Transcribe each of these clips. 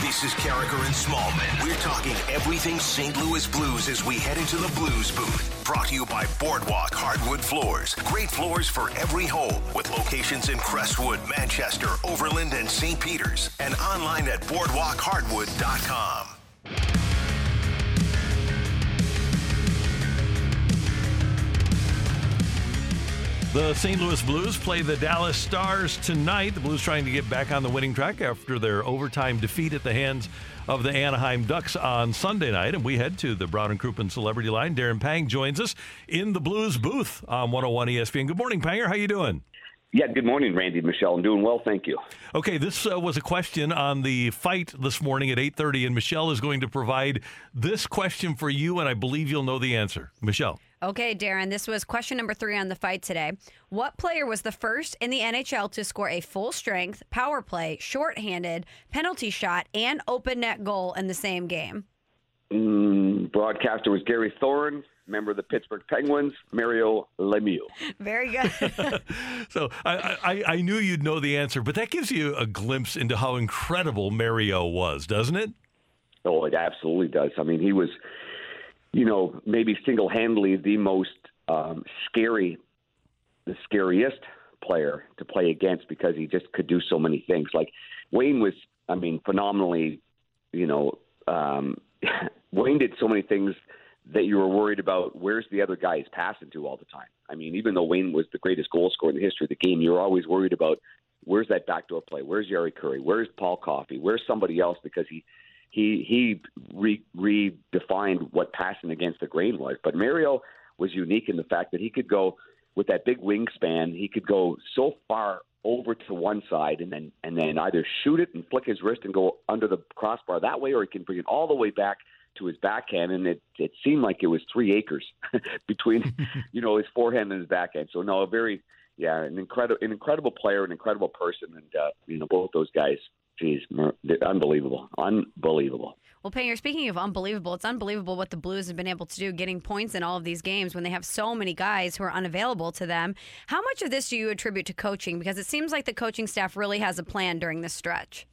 This is Karraker and Smallman. We're talking everything St. Louis Blues as we head into the Blues booth. Brought to you by Boardwalk Hardwood Floors. Great floors for every home with locations in Crestwood, Manchester, Overland, and St. Peters. And online at boardwalkhardwood.com. The St. Louis Blues play the Dallas Stars tonight. The Blues trying to get back on the winning track after their overtime defeat at the hands of the Anaheim Ducks on Sunday night. And we head to the Brown and Crouppen Celebrity Line. Darren Pang joins us in the Blues booth on 101 ESPN. Good morning, Panger. How you doing? Yeah, good morning, Randy Michelle. I'm doing well, thank you. Okay, this uh, was a question on the fight this morning at 8:30 and Michelle is going to provide this question for you and I believe you'll know the answer. Michelle. Okay, Darren, this was question number three on the fight today. What player was the first in the NHL to score a full strength, power play, shorthanded, penalty shot, and open net goal in the same game? Mm, broadcaster was Gary Thorne, member of the Pittsburgh Penguins, Mario Lemieux. Very good. so I, I, I knew you'd know the answer, but that gives you a glimpse into how incredible Mario was, doesn't it? Oh, it absolutely does. I mean, he was you know, maybe single handedly the most um, scary, the scariest player to play against because he just could do so many things. Like Wayne was, I mean, phenomenally, you know, um, Wayne did so many things that you were worried about where's the other guy he's passing to all the time. I mean, even though Wayne was the greatest goal scorer in the history of the game, you're always worried about where's that backdoor play, where's Jari Kurri? where's Paul Coffey, where's somebody else because he he he re, redefined what passing against the grain was. But Mario was unique in the fact that he could go with that big wingspan. He could go so far over to one side and then and then either shoot it and flick his wrist and go under the crossbar that way, or he can bring it all the way back to his backhand, and it it seemed like it was three acres between you know his forehand and his backhand. So no, a very yeah, an incredible an incredible player, an incredible person, and uh, you know both those guys geez, unbelievable, unbelievable. Well, Payne, you're speaking of unbelievable, it's unbelievable what the Blues have been able to do, getting points in all of these games when they have so many guys who are unavailable to them. How much of this do you attribute to coaching? Because it seems like the coaching staff really has a plan during this stretch.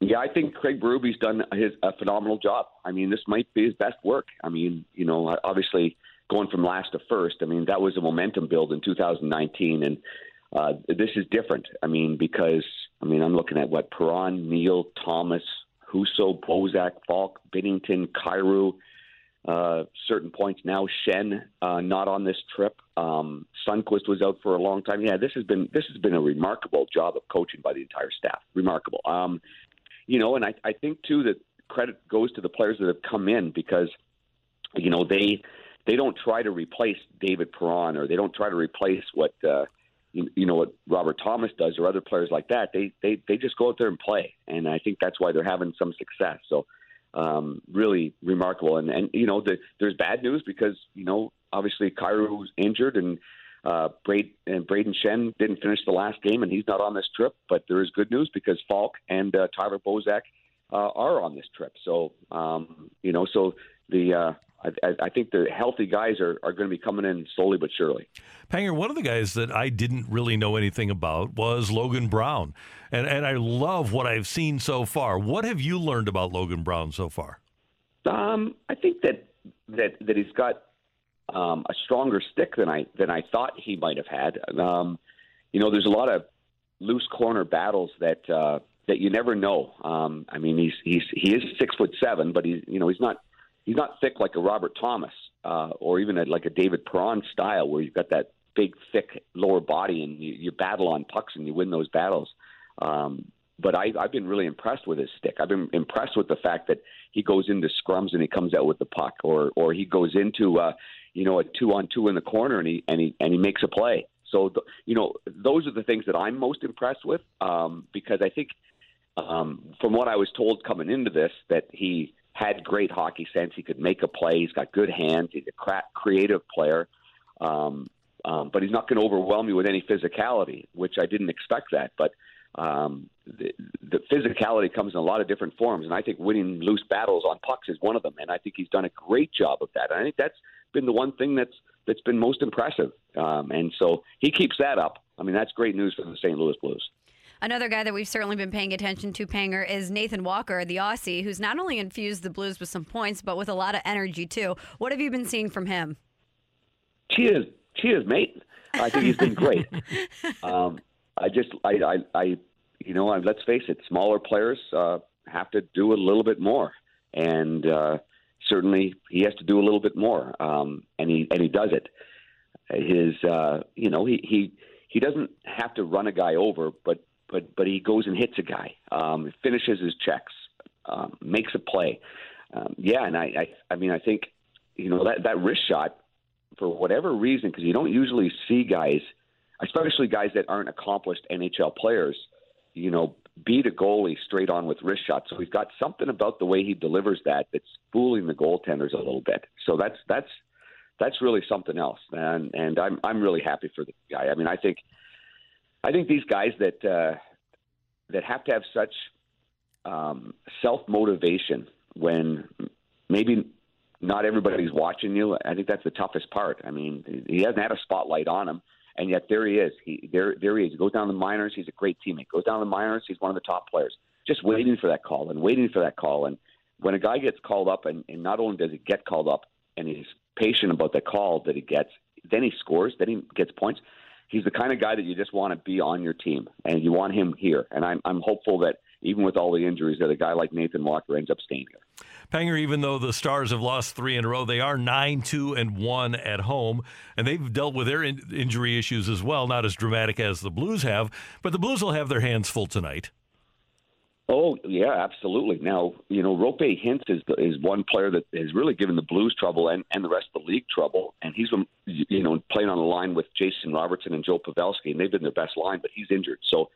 Yeah, I think Craig Berube's done his a phenomenal job. I mean, this might be his best work. I mean, you know, obviously going from last to first. I mean, that was a momentum build in 2019, and uh, this is different. I mean, because I mean, I'm looking at what Perron, Neal, Thomas, Husso, Bozak, Faulk, Binnington, Kyrou. Uh, certain points now. Schenn uh, not on this trip. Um, Sundqvist was out for a long time. Yeah, this has been this has been a remarkable job of coaching by the entire staff. Remarkable. Um, you know, and I, I think too that credit goes to the players that have come in because you know they they don't try to replace David Perron or they don't try to replace what uh, you, know what Robert Thomas does or other players like that. They they they just go out there and play, and I think that's why they're having some success. So um, really remarkable. And and you know the, there's bad news because you know obviously was injured and. Uh, Braid and Brayden Schenn didn't finish the last game, and he's not on this trip. But there is good news because Faulk and uh, Tyler Bozak uh, are on this trip. So um, you know, so the uh, I, I, think the healthy guys are, are going to be coming in slowly but surely. Panger, one of the guys that I didn't really know anything about was Logan Brown, and and I love what I've seen so far. What have you learned about Logan Brown so far? Um, I think that that that he's got um, a stronger stick than I than I thought he might have had. Um, you know, there's a lot of loose corner battles that uh, that you never know. Um, I mean, he's he's he is six foot seven, but he's you know he's not he's not thick like a Robert Thomas uh, or even a, like a David Perron style where you've got that big, thick lower body and you, you battle on pucks and you win those battles. Um, but I, I've been really impressed with his stick. I've been impressed with the fact that he goes into scrums and he comes out with the puck, or or he goes into uh, you know a two on two in the corner and he and he and he makes a play. So the, you know those are the things that I'm most impressed with um, because I think um, from what I was told coming into this that he had great hockey sense. He could make a play. He's got good hands. He's a creative player. Um, um, but he's not going to overwhelm you with any physicality, which I didn't expect that. But um, the, the physicality comes in a lot of different forms, and I think winning loose battles on pucks is one of them. And I think he's done a great job of that. And I think that's been the one thing that's that's been most impressive. Um, and so he keeps that up. I mean, that's great news for the St. Louis Blues. Another guy that we've certainly been paying attention to, Panger, is Nathan Walker, the Aussie, who's not only infused the Blues with some points, but with a lot of energy too. What have you been seeing from him? Cheers, cheers, mate. I think he's been great. um, I just, I, I, I you know, let's face it, smaller players uh, have to do a little bit more, and uh, certainly he has to do a little bit more, um, and he and he does it. His, uh, you know, he he he doesn't have to run a guy over, but but but he goes and hits a guy, um, finishes his checks, um, makes a play. Um, yeah, and I, I I mean I think you know that that wrist shot for whatever reason because you don't usually see guys, especially guys that aren't accomplished NHL players, you know, beat a goalie straight on with wrist shots. So he's got something about the way he delivers that that's fooling the goaltenders a little bit. So that's that's that's really something else, and and I'm I'm really happy for the guy. I mean, I think I think these guys that uh, that have to have such um, self motivation when maybe not everybody's watching you. I think that's the toughest part. I mean, he hasn't had a spotlight on him, and yet there he is. He there there he is. He goes down the minors. He's a great teammate. Goes down the minors. He's one of the top players. Just waiting for that call and waiting for that call. And when a guy gets called up, and, and not only does he get called up, and he's patient about the call that he gets, then he scores. Then he gets points he's the kind of guy that you just want to be on your team, and you want him here. And I'm I'm hopeful that even with all the injuries, that a guy like Nathan Walker ends up staying here. Panger, even though the Stars have lost three in a row, they are nine two and one at home, and they've dealt with their in- injury issues as well. Not as dramatic as the Blues have, but the Blues will have their hands full tonight. Oh yeah, absolutely. Now you know Roope Hintz is is one player that has really given the Blues trouble and, and the rest of the league trouble, and he's been you know playing on the line with Jason Robertson and Joe Pavelski, and they've been their best line, but he's injured. So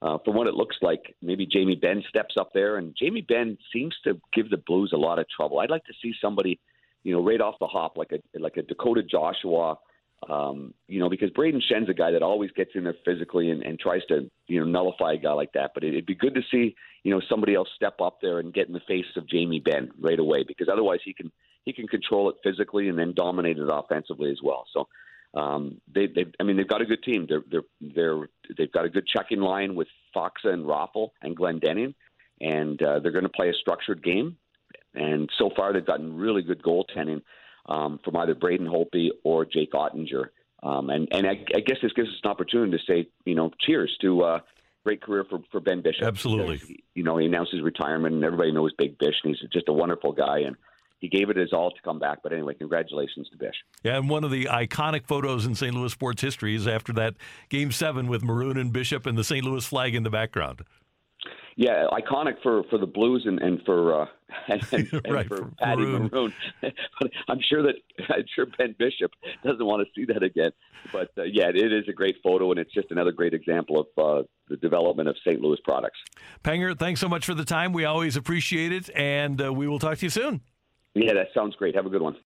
uh, from what it looks like, maybe Jamie Benn steps up there, and Jamie Benn seems to give the Blues a lot of trouble. I'd like to see somebody, you know, right off the hop, like a like a Dakota Joshua um, you know, because Brayden Schenn's a guy that always gets in there physically and, and tries to, you know, nullify a guy like that. But it, it'd be good to see, you know, somebody else step up there and get in the face of Jamie Benn right away, because otherwise he can he can control it physically and then dominate it offensively as well. So um, they, they, I mean, they've got a good team. They're they're they're they've got a good checking line with Faksa and Raffl and Glendening, and uh, they're going to play a structured game. And so far, they've gotten really good goaltending um, from either Braden Holtby or Jake Oettinger. Um, and and I, I, guess this gives us an opportunity to say, you know, cheers to uh, great career for, for Ben Bishop. Absolutely. You know, he announced his retirement, and everybody knows Big Bish, and he's just a wonderful guy. And he gave it his all to come back. But anyway, congratulations to Bish. Yeah, and one of the iconic photos in St. Louis sports history is after that Game Seven with Maroon and Bishop and the St. Louis flag in the background yeah, iconic for, for the Blues and and for uh, and, and, right, for, for Patty Maroon. Maroon. but I'm sure that I'm sure Ben Bishop doesn't want to see that again. But uh, yeah, it is a great photo, and it's just another great example of uh, the development of St. Louis products. Panger, thanks so much for the time. We always appreciate it, and uh, we will talk to you soon. Yeah, that sounds great. Have a good one.